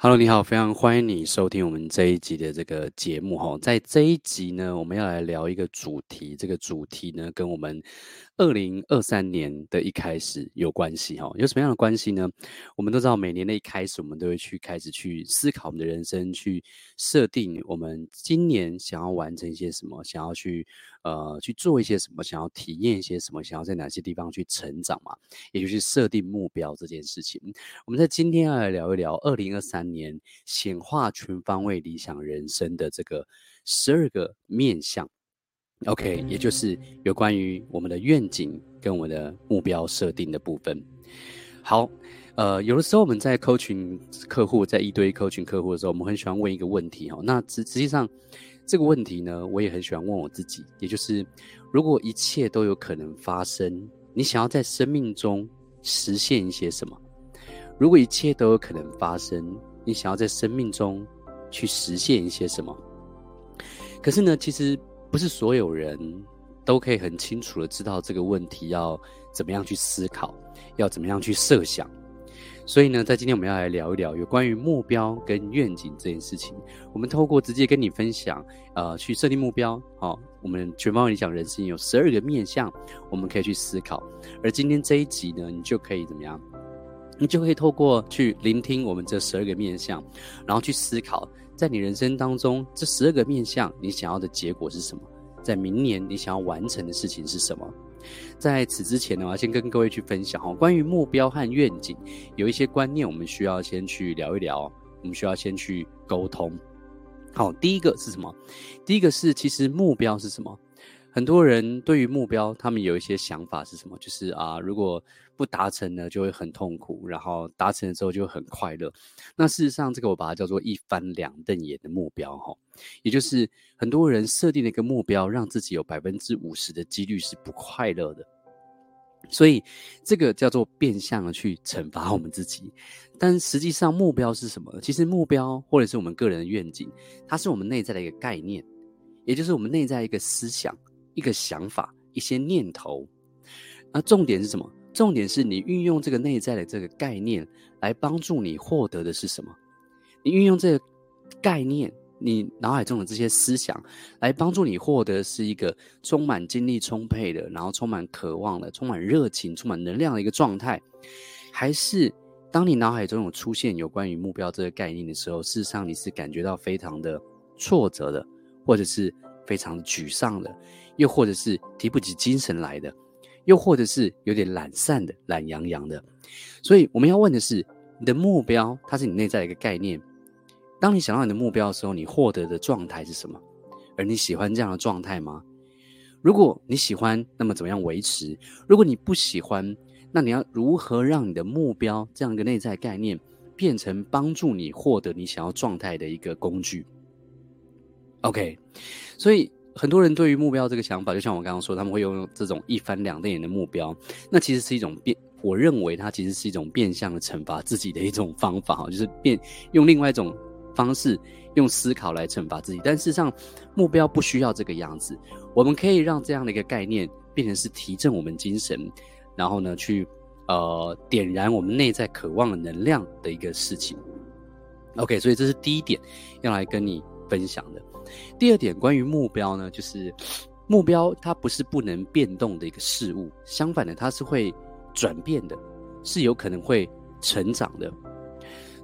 Hello，你好，非常欢迎你收听我们这一集的这个节目哈。在这一集呢，我们要来聊一个主题，这个主题呢，跟我们二零二三年的一开始有关系哈。有什么样的关系呢？我们都知道，每年的一开始，我们都会去开始去思考我们的人生，去设定我们今年想要完成一些什么，想要去呃去做一些什么，想要体验一些什么，想要在哪些地方去成长嘛，也就是设定目标这件事情。我们在今天要来聊一聊二零二三年显化全方位理想人生的这个十二个面向，OK，也就是有关于我们的愿景跟我们的目标设定的部分。好，呃，有的时候我们在 coaching 客户，在一对一 coaching 客户的时候，我们很喜欢问一个问题哈。那实实际上这个问题呢，我也很喜欢问我自己，也就是如果一切都有可能发生，你想要在生命中实现一些什么？如果一切都有可能发生，你想要在生命中去实现一些什么？可是呢，其实不是所有人都可以很清楚的知道这个问题要怎么样去思考，要怎么样去设想。所以呢，在今天我们要来聊一聊有关于目标跟愿景这件事情。我们透过直接跟你分享，呃，去设定目标。好、我们全方位理想人生有十二个面向，我们可以去思考。而今天这一集呢，你就可以怎么样？你就可以透过去聆听我们这十二个面向，然后去思考，在你人生当中这十二个面向，你想要的结果是什么？在明年你想要完成的事情是什么？在此之前呢，我要先跟各位去分享哦，关于目标和愿景，有一些观念我们需要先去聊一聊，我们需要先去沟通。好，第一个是什么？第一个是其实目标是什么？很多人对于目标，他们有一些想法是什么？就是啊，如果不达成呢，就会很痛苦；然后达成了之后就会很快乐。那事实上，这个我把它叫做一翻两瞪眼的目标，哈，也就是很多人设定了一个目标，让自己有百分之五十的几率是不快乐的。所以这个叫做变相的去惩罚我们自己。但实际上，目标是什么？其实目标或者是我们个人的愿景，它是我们内在的一个概念，也就是我们内在一个思想。一个想法，一些念头，那重点是什么？重点是你运用这个内在的这个概念来帮助你获得的是什么？你运用这个概念，你脑海中的这些思想来帮助你获得是一个充满精力充沛的，然后充满渴望的，充满热情、充满能量的一个状态，还是当你脑海中有出现有关于目标这个概念的时候，事实上你是感觉到非常的挫折的，或者是非常沮丧的？又或者是提不起精神来的，又或者是有点懒散的、懒洋洋的，所以我们要问的是：你的目标，它是你内在的一个概念。当你想到你的目标的时候，你获得的状态是什么？而你喜欢这样的状态吗？如果你喜欢，那么怎么样维持？如果你不喜欢，那你要如何让你的目标这样一个内在概念变成帮助你获得你想要状态的一个工具？OK，所以。很多人对于目标这个想法，就像我刚刚说，他们会用这种一翻两瞪眼的目标，那其实是一种变，我认为它其实是一种变相的惩罚自己的一种方法，哈，就是变用另外一种方式，用思考来惩罚自己。但事实上，目标不需要这个样子，我们可以让这样的一个概念变成是提振我们精神，然后呢，去呃点燃我们内在渴望的能量的一个事情。OK，所以这是第一点要来跟你分享的。第二点，关于目标呢，就是目标它不是不能变动的一个事物，相反的，它是会转变的，是有可能会成长的。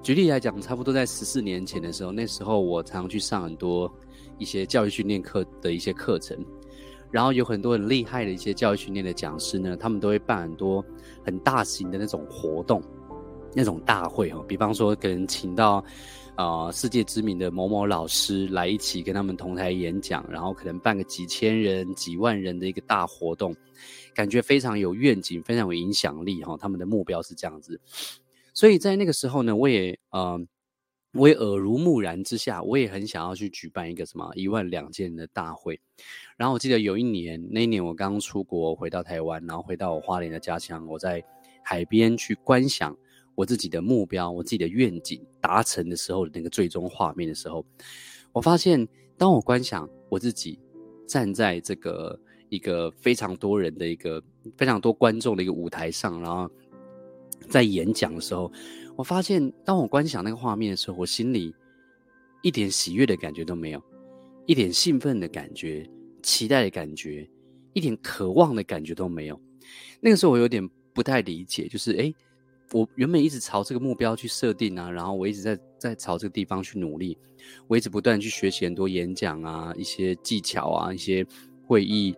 举例来讲，差不多在十四年前的时候，那时候我常常去上很多一些教育训练课的一些课程，然后有很多很厉害的一些教育训练的讲师呢，他们都会办很多很大型的那种活动，那种大会哦，比方说可能请到。啊、世界知名的某某老师来一起跟他们同台演讲，然后可能办个几千人、几万人的一个大活动，感觉非常有愿景，非常有影响力哈。他们的目标是这样子，所以在那个时候呢，我也呃，我也耳濡目染之下，我也很想要去举办一个什么一万两千人的大会。然后我记得有一年，那一年我刚出国回到台湾，然后回到我花莲的家乡，我在海边去观想。我自己的目标，我自己的愿景达成的时候的那个最终画面的时候，我发现，当我观想我自己站在这个一个非常多人的一个非常多观众的一个舞台上，然后在演讲的时候，我发现当我观想那个画面的时候，我心里一点喜悦的感觉都没有，一点兴奋的感觉、期待的感觉、一点渴望的感觉都没有。那个时候我有点不太理解，就是诶，我原本一直朝这个目标去设定啊，然后我一直在在朝这个地方去努力，我一直不断去学习很多演讲啊、一些技巧啊、一些会议。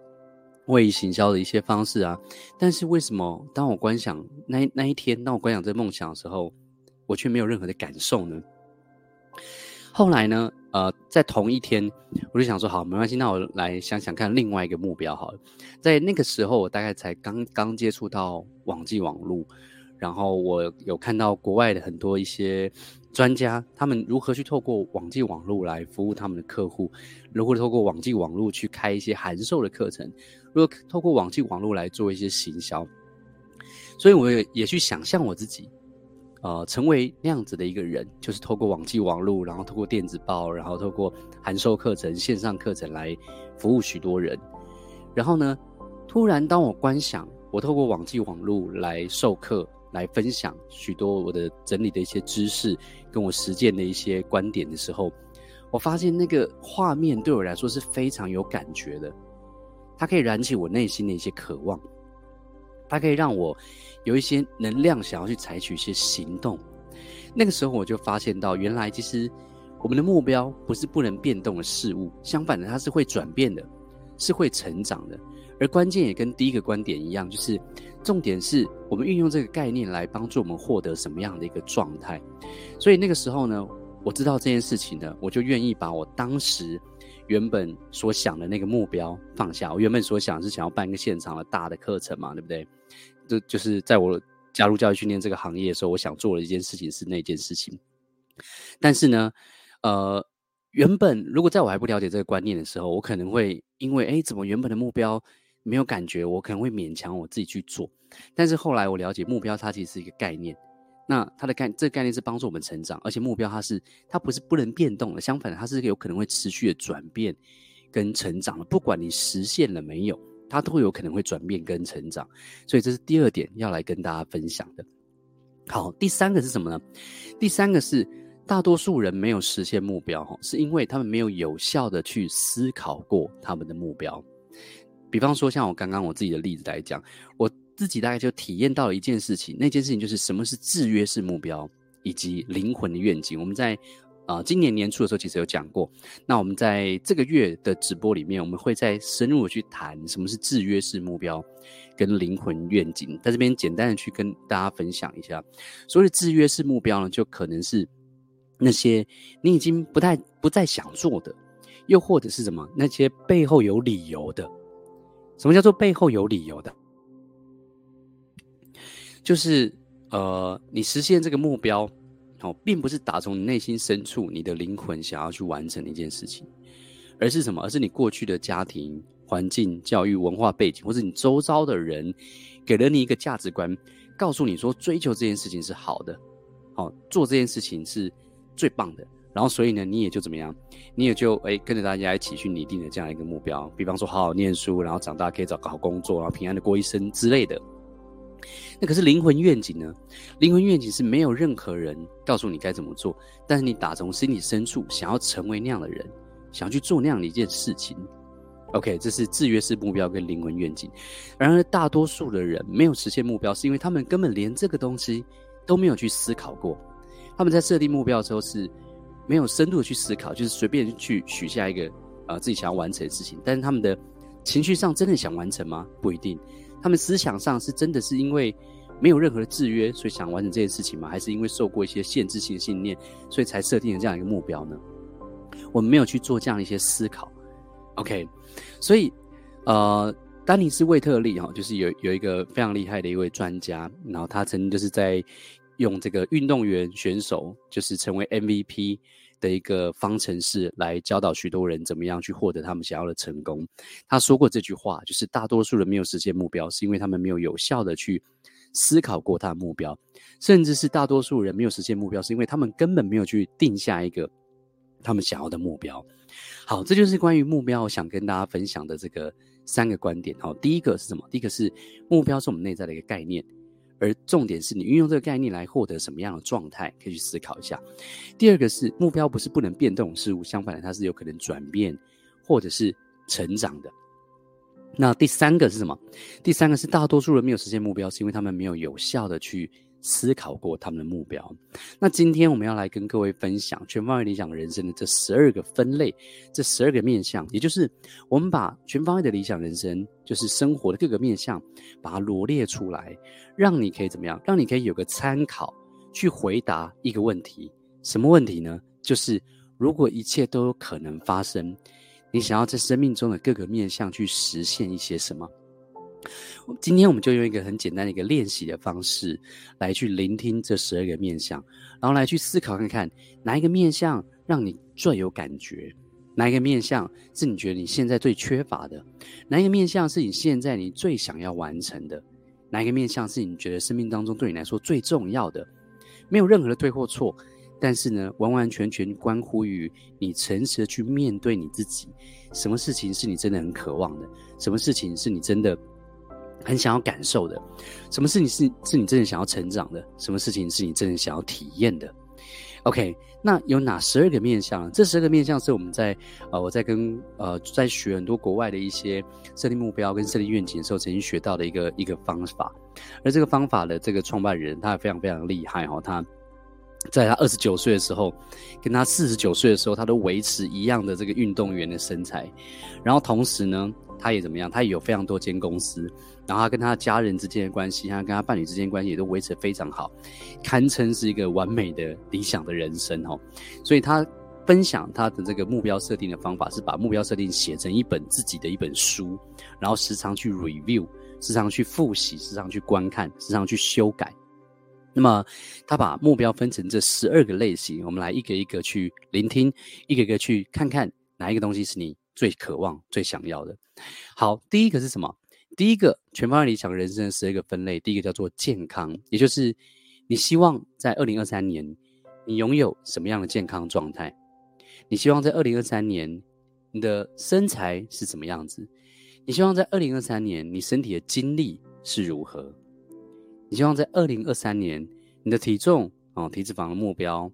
会议行销的一些方式啊，但是为什么当我观想那那一天，当我观想这个梦想的时候，我却没有任何的感受呢？后来呢，呃，在同一天，我就想说，好，没关系，那我来想想看另外一个目标好了。在那个时候，我大概才刚刚接触到网际网路，然后我有看到国外的很多一些。专家他们如何去透过网际网络来服务他们的客户？如何透过网际网络去开一些函授的课程？如何透过网际网络来做一些行销？所以我也也去想象我自己，呃，成为那样子的一个人，就是透过网际网络，然后透过电子报，然后透过函授课程、线上课程来服务许多人。然后呢，突然当我观想，我透过网际网络来授课。来分享许多我的整理的一些知识，跟我实践的一些观点的时候，我发现那个画面对我来说是非常有感觉的，它可以燃起我内心的一些渴望，它可以让我有一些能量想要去采取一些行动。那个时候我就发现到，原来其实我们的目标不是不能变动的事物，相反的，它是会转变的，是会成长的。而关键也跟第一个观点一样，就是重点是我们运用这个概念来帮助我们获得什么样的一个状态。所以那个时候呢，我知道这件事情呢，我就愿意把我当时原本所想的那个目标放下。我原本所想是想要办一个现场的大的课程嘛，对不对？这就是在我加入教育训练这个行业的时候，我想做的一件事情是那件事情。但是呢，呃。原本如果在我还不了解这个观念的时候，我可能会因为诶，怎么原本的目标没有感觉，我可能会勉强我自己去做。但是后来我了解目标，它其实是一个概念。那它的概这个概念是帮助我们成长，而且目标它是它不是不能变动的，相反，它是有可能会持续的转变跟成长的。不管你实现了没有，它都有可能会转变跟成长。所以这是第二点要来跟大家分享的。好，第三个是什么呢？第三个是。大多数人没有实现目标，是因为他们没有有效的去思考过他们的目标。比方说，像我刚刚我自己的例子来讲，我自己大概就体验到了一件事情，那件事情就是什么是制约式目标以及灵魂的愿景。我们在呃今年年初的时候其实有讲过，那我们在这个月的直播里面，我们会再深入的去谈什么是制约式目标跟灵魂愿景。在这边简单的去跟大家分享一下，所谓的制约式目标呢，就可能是。那些你已经不太不再想做的，又或者是什么？那些背后有理由的。什么叫做背后有理由的？就是呃，你实现这个目标哦，并不是打从你内心深处你的灵魂想要去完成的一件事情，而是什么？而是你过去的家庭环境、教育、文化背景，或者你周遭的人给了你一个价值观，告诉你说追求这件事情是好的，好，做这件事情是。最棒的，然后所以呢，你也就怎么样，你也就哎跟着大家一起去拟定了这样一个目标，比方说好好念书，然后长大可以找个好工作，然后平安的过一生之类的。那可是灵魂愿景呢？灵魂愿景是没有任何人告诉你该怎么做，但是你打从心里深处想要成为那样的人，想要去做那样的一件事情。OK，这是制约式目标跟灵魂愿景。然而大多数的人没有实现目标，是因为他们根本连这个东西都没有去思考过。他们在设定目标的时候是没有深度的去思考，就是随便去许下一个呃自己想要完成的事情。但是他们的情绪上真的想完成吗？不一定。他们思想上是真的是因为没有任何的制约，所以想完成这件事情吗？还是因为受过一些限制性信念，所以才设定了这样一个目标呢？我们没有去做这样一些思考。OK，所以呃，丹尼斯·魏特利哈，就是有有一个非常厉害的一位专家，然后他曾经就是在。用这个运动员选手就是成为 MVP 的一个方程式来教导许多人怎么样去获得他们想要的成功。他说过这句话，就是大多数人没有实现目标，是因为他们没有有效的去思考过他的目标，甚至是大多数人没有实现目标，是因为他们根本没有去定下一个他们想要的目标。好，这就是关于目标，想跟大家分享的这个三个观点。好，第一个是什么？第一个是目标是我们内在的一个概念。而重点是你运用这个概念来获得什么样的状态，可以去思考一下。第二个是目标不是不能变动事物，相反的，它是有可能转变或者是成长的。那第三个是什么？第三个是大多数人没有实现目标，是因为他们没有有效的去思考过他们的目标。那今天我们要来跟各位分享全方位理想人生的这十二个分类，这十二个面向，也就是我们把全方位的理想人生，就是生活的各个面向，把它罗列出来，让你可以怎么样？让你可以有个参考，去回答一个问题。什么问题呢？就是如果一切都有可能发生，你想要在生命中的各个面向去实现一些什么？今天我们就用一个很简单的一个练习的方式，来去聆听这十二个面相，然后来去思考看看哪一个面相让你最有感觉，哪一个面相是你觉得你现在最缺乏的，哪一个面相是你现在你最想要完成的，哪一个面相是你觉得生命当中对你来说最重要的，没有任何的对或错，但是呢，完完全全关乎于你诚实的去面对你自己，什么事情是你真的很渴望的，什么事情是你真的。很想要感受的，什么事情是是你真的想要成长的？什么事情是你真的想要体验的？OK，那有哪十二个面向？这十二个面向是我们在呃我在跟呃在学很多国外的一些设定目标跟设定愿景的时候，曾经学到的一个一个方法。而这个方法的这个创办人，他也非常非常厉害哈、哦。他在他二十九岁的时候，跟他四十九岁的时候，他都维持一样的这个运动员的身材。然后同时呢，他也怎么样？他也有非常多间公司。然后他跟他家人之间的关系，他跟他伴侣之间关系也都维持得非常好，堪称是一个完美的理想的人生哦。所以他分享他的这个目标设定的方法，是把目标设定写成一本自己的一本书，然后时常去 review，时常去复习，时常去观看，时常去修改。那么他把目标分成这十二个类型，我们来一个一个去聆听，一个一个去看看哪一个东西是你最渴望、最想要的。好，第一个是什么？第一个全方位理想人生的十二个分类，第一个叫做健康，也就是你希望在二零二三年你拥有什么样的健康状态？你希望在二零二三年你的身材是怎么样子？你希望在二零二三年你身体的精力是如何？你希望在二零二三年你的体重哦，体脂肪的目标，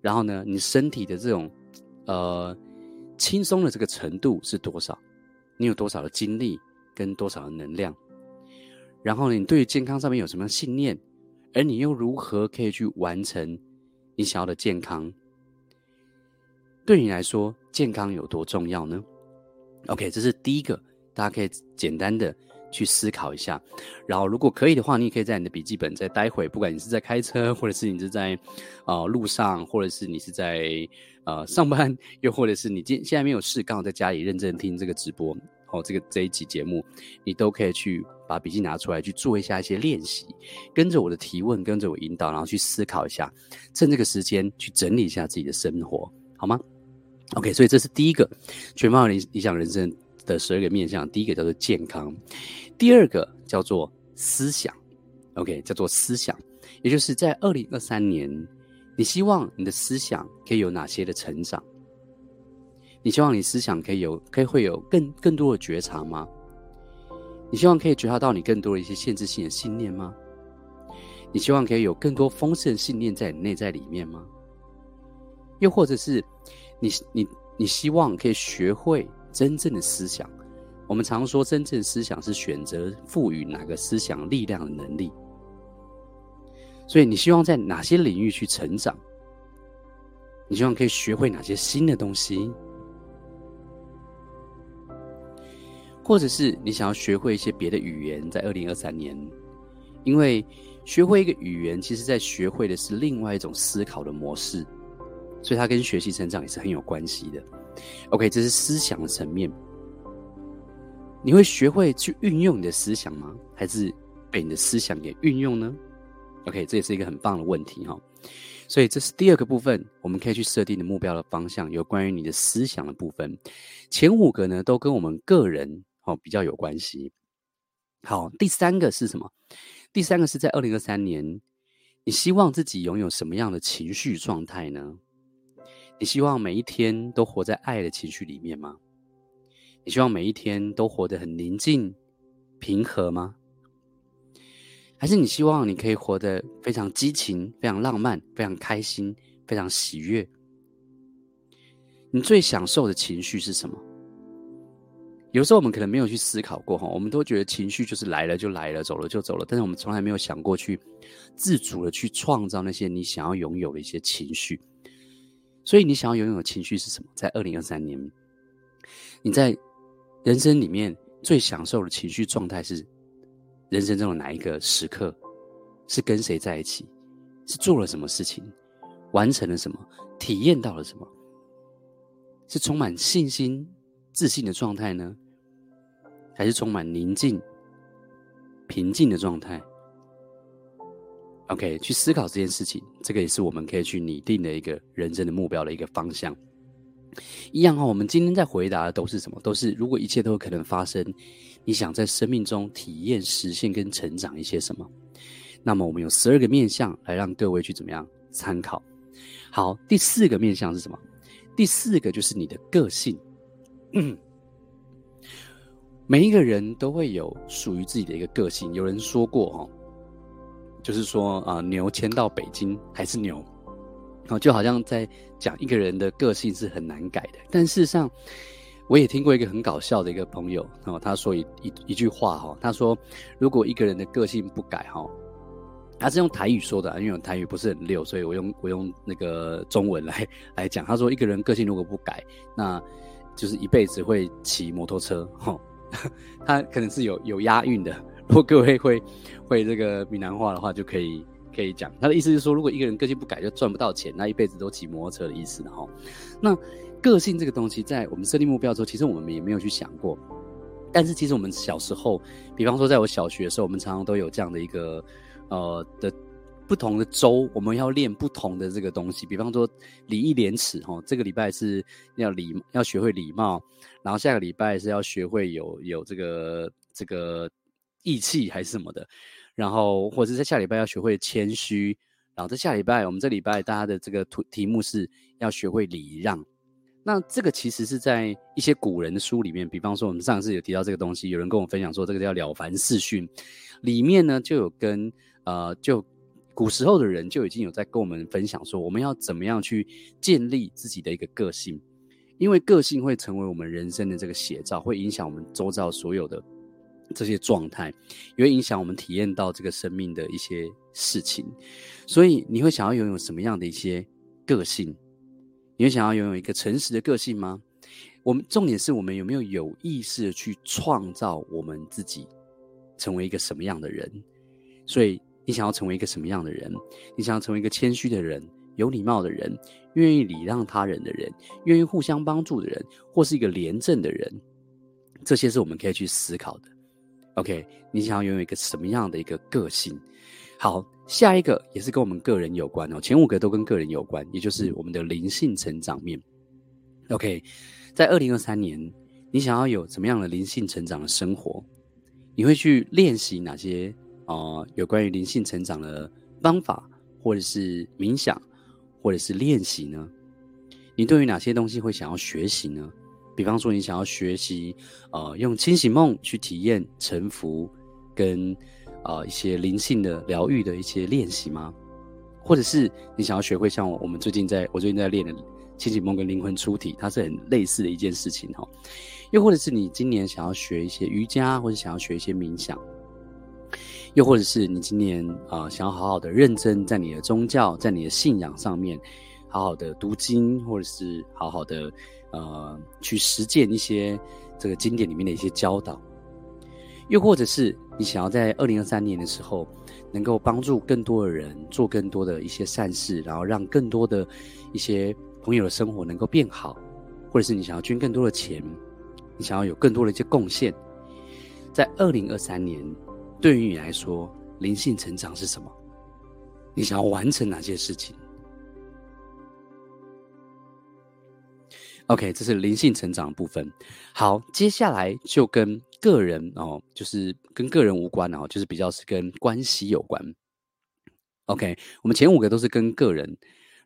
然后呢，你身体的这种呃轻松的这个程度是多少？你有多少的精力？跟多少的能量，然后，你对于健康上面有什么信念，而你又如何可以去完成你想要的健康？对你来说，健康有多重要呢？OK，这是第一个，大家可以简单的去思考一下。然后，如果可以的话，你也可以在你的笔记本，在待会，不管你是在开车，或者是你是在呃路上，或者是你是在呃上班，又或者是你今现在没有事，刚好在家里认真听这个直播。哦，这个这一集节目，你都可以去把笔记拿出来去做一下一些练习，跟着我的提问，跟着我引导，然后去思考一下，趁这个时间去整理一下自己的生活，好吗？OK，所以这是第一个全方位理想人生的十二个面向，第一个叫做健康，第二个叫做思想，OK，叫做思想，也就是在二零二三年，你希望你的思想可以有哪些的成长？你希望你思想可以有，可以会有更更多的觉察吗？你希望可以觉察到你更多的一些限制性的信念吗？你希望可以有更多丰盛的信念在你内在里面吗？又或者是你你你希望可以学会真正的思想？我们常说，真正思想是选择赋予哪个思想力量的能力。所以，你希望在哪些领域去成长？你希望可以学会哪些新的东西？或者是你想要学会一些别的语言，在二零二三年，因为学会一个语言，其实在学会的是另外一种思考的模式，所以它跟学习成长也是很有关系的。OK，这是思想的层面，你会学会去运用你的思想吗？还是被你的思想给运用呢？OK，这也是一个很棒的问题哈。所以这是第二个部分，我们可以去设定的目标的方向，有关于你的思想的部分。前五个呢，都跟我们个人。哦，比较有关系。好，第三个是什么？第三个是在二零二三年，你希望自己拥有什么样的情绪状态呢？你希望每一天都活在爱的情绪里面吗？你希望每一天都活得很宁静、平和吗？还是你希望你可以活得非常激情、非常浪漫、非常开心、非常喜悦？你最享受的情绪是什么？有时候我们可能没有去思考过哈，我们都觉得情绪就是来了就来了，走了就走了，但是我们从来没有想过去自主的去创造那些你想要拥有的一些情绪。所以你想要拥有的情绪是什么？在二零二三年，你在人生里面最享受的情绪状态是？人生中的哪一个时刻，是跟谁在一起，是做了什么事情，完成了什么，体验到了什么，是充满信心、自信的状态呢，还是充满宁静、平静的状态？OK，去思考这件事情，这个也是我们可以去拟定的一个人生的目标的一个方向。一样哈，我们今天在回答的都是什么？都是如果一切都有可能发生，你想在生命中体验、实现跟成长一些什么？那么我们有十二个面向来让各位去怎么样参考。好，第四个面向是什么？第四个就是你的个性。嗯，每一个人都会有属于自己的一个个性。有人说过哈，就是说啊，牛牵到北京还是牛。哦，就好像在讲一个人的个性是很难改的，但事实上，我也听过一个很搞笑的一个朋友哦，他说一一一句话哈，他说如果一个人的个性不改哈，他是用台语说的，因为我台语不是很溜，所以我用我用那个中文来来讲。他说一个人个性如果不改，那就是一辈子会骑摩托车哈，他可能是有有押韵的。如果各位会会这个闽南话的话，就可以。可以讲，他的意思就是说，如果一个人个性不改，就赚不到钱，那一辈子都骑摩托车的意思。然后，那个性这个东西，在我们设定目标的时候，其实我们也没有去想过。但是，其实我们小时候，比方说，在我小学的时候，我们常常都有这样的一个呃的不同的周，我们要练不同的这个东西。比方说，礼义廉耻，哈，这个礼拜是要礼，要学会礼貌，然后下个礼拜是要学会有有这个这个义气还是什么的。然后，或者是在下礼拜要学会谦虚，然后在下礼拜，我们这礼拜大家的这个题题目是要学会礼让。那这个其实是在一些古人的书里面，比方说我们上次有提到这个东西，有人跟我分享说这个叫《了凡四训》，里面呢就有跟呃，就古时候的人就已经有在跟我们分享说，我们要怎么样去建立自己的一个个性，因为个性会成为我们人生的这个写照，会影响我们周遭所有的。这些状态也会影响我们体验到这个生命的一些事情，所以你会想要拥有什么样的一些个性？你会想要拥有一个诚实的个性吗？我们重点是我们有没有有意识的去创造我们自己成为一个什么样的人？所以你想要成为一个什么样的人？你想要成为一个谦虚的人、有礼貌的人、愿意礼让他人的人、愿意互相帮助的人，或是一个廉政的人？这些是我们可以去思考的。OK，你想要拥有一个什么样的一个个性？好，下一个也是跟我们个人有关哦。前五个都跟个人有关，也就是我们的灵性成长面。OK，在二零二三年，你想要有什么样的灵性成长的生活？你会去练习哪些呃有关于灵性成长的方法，或者是冥想，或者是练习呢？你对于哪些东西会想要学习呢？比方说，你想要学习，呃，用清醒梦去体验沉浮，跟呃一些灵性的疗愈的一些练习吗？或者是你想要学会像我们最近在我最近在练的清醒梦跟灵魂出体，它是很类似的一件事情哈。又或者是你今年想要学一些瑜伽，或者想要学一些冥想，又或者是你今年啊、想要好好的认真在你的宗教，在你的信仰上面，好好的读经，或者是好好的。呃，去实践一些这个经典里面的一些教导，又或者是你想要在二零二三年的时候，能够帮助更多的人做更多的一些善事，然后让更多的一些朋友的生活能够变好，或者是你想要捐更多的钱，你想要有更多的一些贡献，在二零二三年，对于你来说，灵性成长是什么？你想要完成哪些事情？OK，这是灵性成长的部分。好，接下来就跟个人哦，就是跟个人无关哦，就是比较是跟关系有关。OK，我们前五个都是跟个人，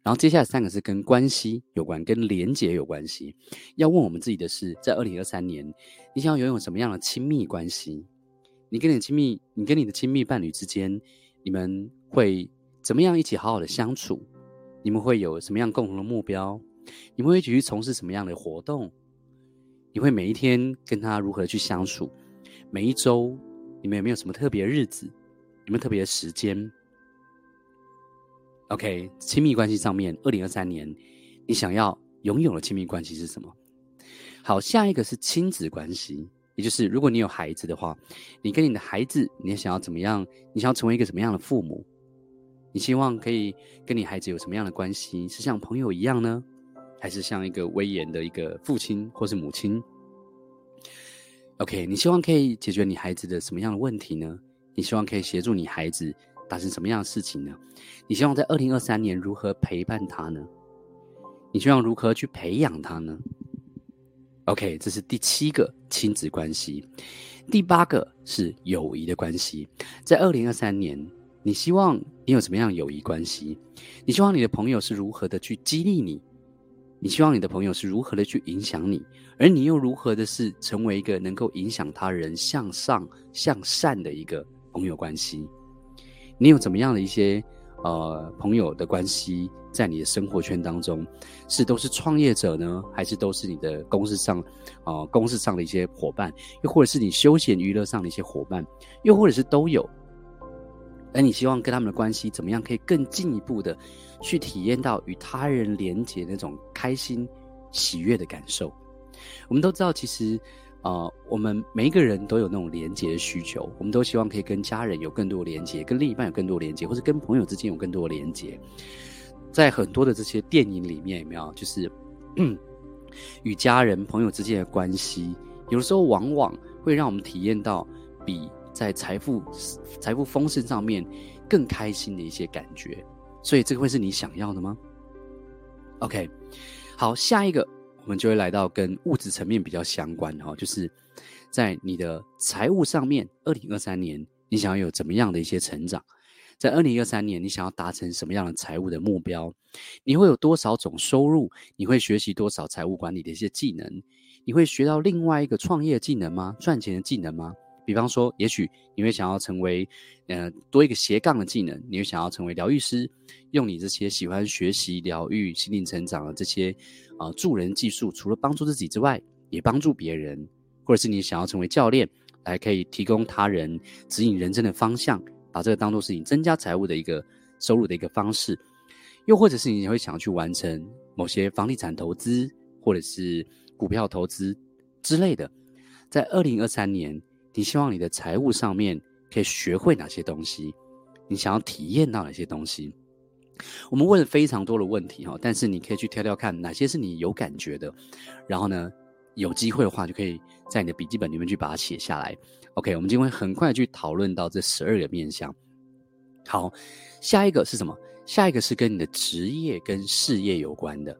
然后接下来三个是跟关系有关，跟连结有关系。要问我们自己的是，在二零二三年，你想要拥有什么样的亲密关系？你跟你的亲密，你跟你的亲密伴侣之间，你们会怎么样一起好好的相处？你们会有什么样共同的目标？你们会一起去从事什么样的活动？你会每一天跟他如何去相处？每一周你们有没有什么特别的日子？有没有特别的时间？OK，亲密关系上面，二零二三年你想要拥有的亲密关系是什么？好，下一个是亲子关系。也就是，如果你有孩子的话，你跟你的孩子，你想要怎么样？你想要成为一个什么样的父母？你希望可以跟你孩子有什么样的关系？是像朋友一样呢，还是像一个威严的一个父亲或是母亲？OK，你希望可以解决你孩子的什么样的问题呢？你希望可以协助你孩子达成什么样的事情呢？你希望在二零二三年如何陪伴他呢？你希望如何去培养他呢？OK，这是第七个亲子关系，第八个是友谊的关系。在二零二三年，你希望你有什么样友谊关系？你希望你的朋友是如何的去激励你？你希望你的朋友是如何的去影响你？而你又如何的是成为一个能够影响他人向上向善的一个朋友关系？你有怎么样的一些呃朋友的关系？在你的生活圈当中，是都是创业者呢，还是都是你的公司上，呃，公司上的一些伙伴，又或者是你休闲娱乐上的一些伙伴，又或者是都有。而你希望跟他们的关系怎么样，可以更进一步的去体验到与他人连接那种开心、喜悦的感受。我们都知道，其实，呃，我们每一个人都有那种连接的需求，我们都希望可以跟家人有更多的连接，跟另一半有更多连接，或者跟朋友之间有更多的连接。在很多的这些电影里面，有没有就是，嗯，与家人朋友之间的关系，有的时候往往会让我们体验到比在财富财富丰盛上面更开心的一些感觉。所以这个会是你想要的吗？OK，好，下一个我们就会来到跟物质层面比较相关哈，就是在你的财务上面，二零二三年你想要有怎么样的一些成长？在二零二三年，你想要达成什么样的财务的目标？你会有多少种收入？你会学习多少财务管理的一些技能？你会学到另外一个创业技能吗？赚钱的技能吗？比方说，也许你会想要成为，呃，多一个斜杠的技能。你会想要成为疗愈师，用你这些喜欢学习疗愈、心灵成长的这些啊、呃、助人技术，除了帮助自己之外，也帮助别人。或者是你想要成为教练，来可以提供他人指引人生的方向。把这个当做是你增加财务的一个收入的一个方式，又或者是你会想要去完成某些房地产投资，或者是股票投资之类的。在二零二三年，你希望你的财务上面可以学会哪些东西？你想要体验到哪些东西？我们问了非常多的问题哈，但是你可以去挑挑看哪些是你有感觉的，然后呢，有机会的话就可以在你的笔记本里面去把它写下来。OK，我们今天会很快去讨论到这十二个面向。好，下一个是什么？下一个是跟你的职业跟事业有关的。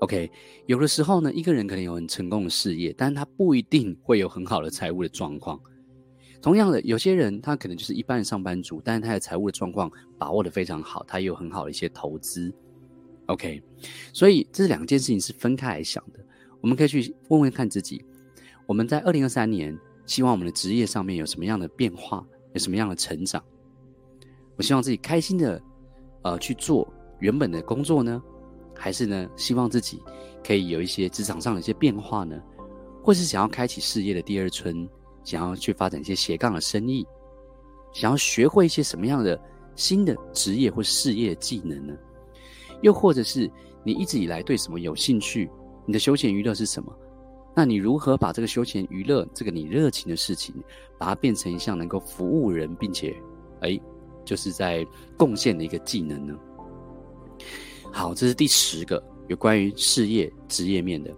OK，有的时候呢，一个人可能有很成功的事业，但是他不一定会有很好的财务的状况。同样的，有些人他可能就是一般的上班族，但是他的财务的状况把握的非常好，他也有很好的一些投资。OK，所以这两件事情是分开来想的。我们可以去问问看自己，我们在二零二三年。希望我们的职业上面有什么样的变化，有什么样的成长？我希望自己开心的，呃，去做原本的工作呢，还是呢，希望自己可以有一些职场上的一些变化呢，或是想要开启事业的第二春，想要去发展一些斜杠的生意，想要学会一些什么样的新的职业或事业技能呢？又或者是你一直以来对什么有兴趣？你的休闲娱乐是什么？那你如何把这个休闲娱乐，这个你热情的事情，把它变成一项能够服务人，并且，哎，就是在贡献的一个技能呢？好，这是第十个有关于事业职业面的。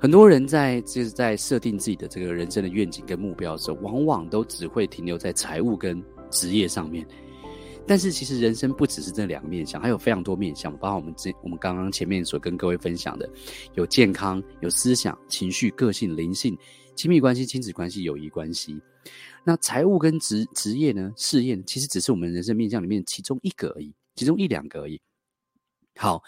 很多人在就是在设定自己的这个人生的愿景跟目标的时候，往往都只会停留在财务跟职业上面。但是其实人生不只是这两个面向，还有非常多面向，包括我们这我们刚刚前面所跟各位分享的，有健康、有思想、情绪、个性、灵性、亲密关系、亲子关系、友谊关系。那财务跟职职业呢？事业其实只是我们人生面向里面其中一个而已，其中一两个而已。好，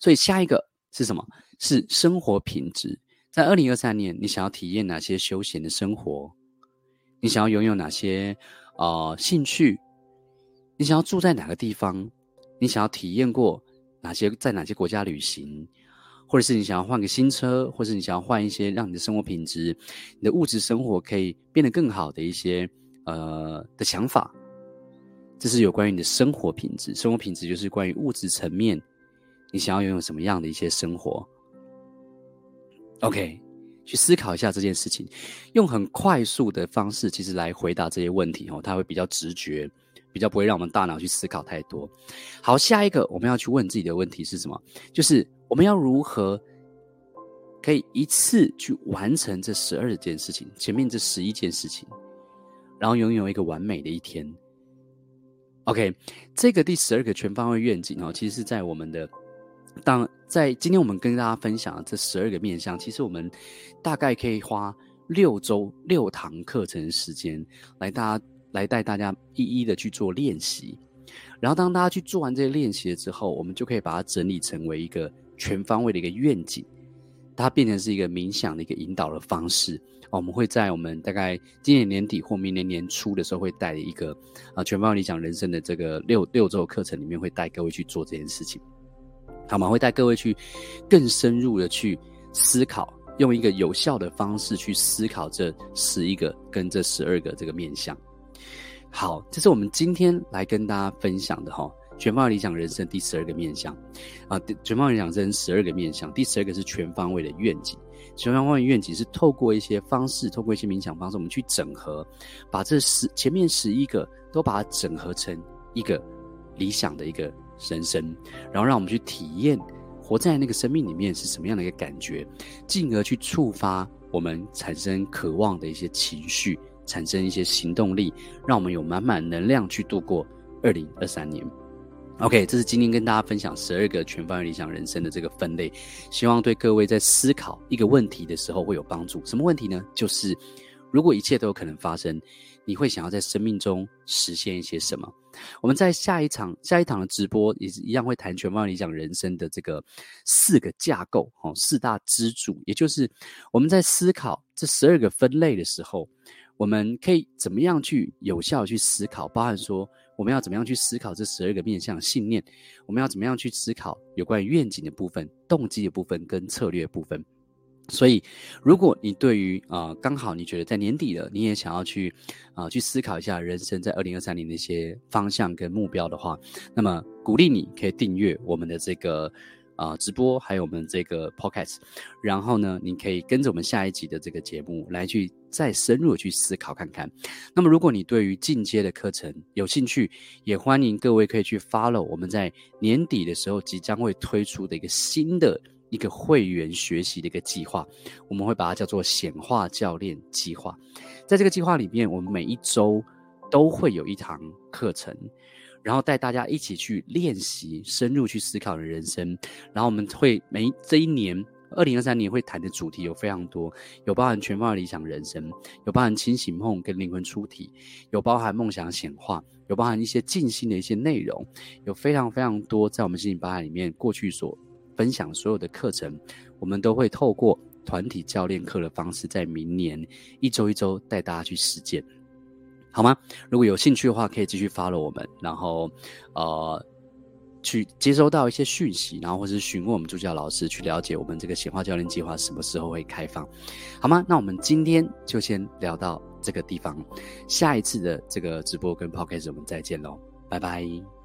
所以下一个是什么？是生活品质。在二零二三年，你想要体验哪些休闲的生活？你想要拥有哪些呃兴趣？你想要住在哪个地方？你想要体验过哪些在哪些国家旅行？或者是你想要换个新车，或者是你想要换一些让你的生活品质、你的物质生活可以变得更好的一些呃的想法？这是有关于你的生活品质。生活品质就是关于物质层面，你想要拥有什么样的一些生活？OK。去思考一下这件事情，用很快速的方式，其实来回答这些问题哦，它会比较直觉，比较不会让我们大脑去思考太多。好，下一个我们要去问自己的问题是什么？就是我们要如何可以一次去完成这十二件事情，前面这十一件事情，然后拥有一个完美的一天。OK，这个第十二个全方位愿景哦，其实是在我们的。当在今天我们跟大家分享这十二个面相，其实我们大概可以花六周六堂课程时间来大家来带大家一一的去做练习。然后当大家去做完这些练习了之后，我们就可以把它整理成为一个全方位的一个愿景，它变成是一个冥想的一个引导的方式。我们会在我们大概今年年底或明年年初的时候，会带一个啊全方位理想人生的这个六六周课程里面，会带各位去做这件事情。好吗？会带各位去更深入的去思考，用一个有效的方式去思考这十一个跟这十二个这个面相。好，这是我们今天来跟大家分享的哈，全方位理想人生第十二个面相啊，全方位理想人生十二个面相，第十二个是全方位的愿景。全方位愿景是透过一些方式，透过一些冥想方式，我们去整合，把这十前面十一个都把它整合成一个理想的一个。人生，然后让我们去体验活在那个生命里面是什么样的一个感觉，进而去触发我们产生渴望的一些情绪，产生一些行动力，让我们有满满能量去度过二零二三年。OK，这是今天跟大家分享十二个全方位理想人生的这个分类，希望对各位在思考一个问题的时候会有帮助。什么问题呢？就是如果一切都有可能发生，你会想要在生命中实现一些什么？我们在下一场、下一场的直播也一样，会谈全方位理想人生的这个四个架构，哦，四大支柱，也就是我们在思考这十二个分类的时候，我们可以怎么样去有效去思考，包含说我们要怎么样去思考这十二个面向信念，我们要怎么样去思考有关于愿景的部分、动机的部分跟策略的部分。所以，如果你对于啊、刚好你觉得在年底了，你也想要去啊、去思考一下人生在二零二三年的一些方向跟目标的话，那么鼓励你可以订阅我们的这个啊、直播，还有我们这个 podcast，然后呢，你可以跟着我们下一集的这个节目来去再深入的去思考看看。那么，如果你对于进阶的课程有兴趣，也欢迎各位可以去 follow 我们在年底的时候即将会推出的一个新的。一个会员学习的一个计划，我们会把它叫做显化教练计划。在这个计划里面，我们每一周都会有一堂课程，然后带大家一起去练习，深入去思考的人生。然后我们会每这一年，二零二三年会谈的主题有非常多，有包含全方位理想人生，有包含清醒梦跟灵魂出体，有包含梦想显化，有包含一些静心的一些内容，有非常非常多在我们心灵吧海里面过去所。分享所有的课程，我们都会透过团体教练课的方式，在明年一周一周带大家去实践，好吗？如果有兴趣的话，可以继续 follow 我们，然后呃，去接收到一些讯息，然后或是询问我们助教老师，去了解我们这个显化教练计划什么时候会开放，好吗？那我们今天就先聊到这个地方，下一次的这个直播跟 podcast 我们再见喽，拜拜。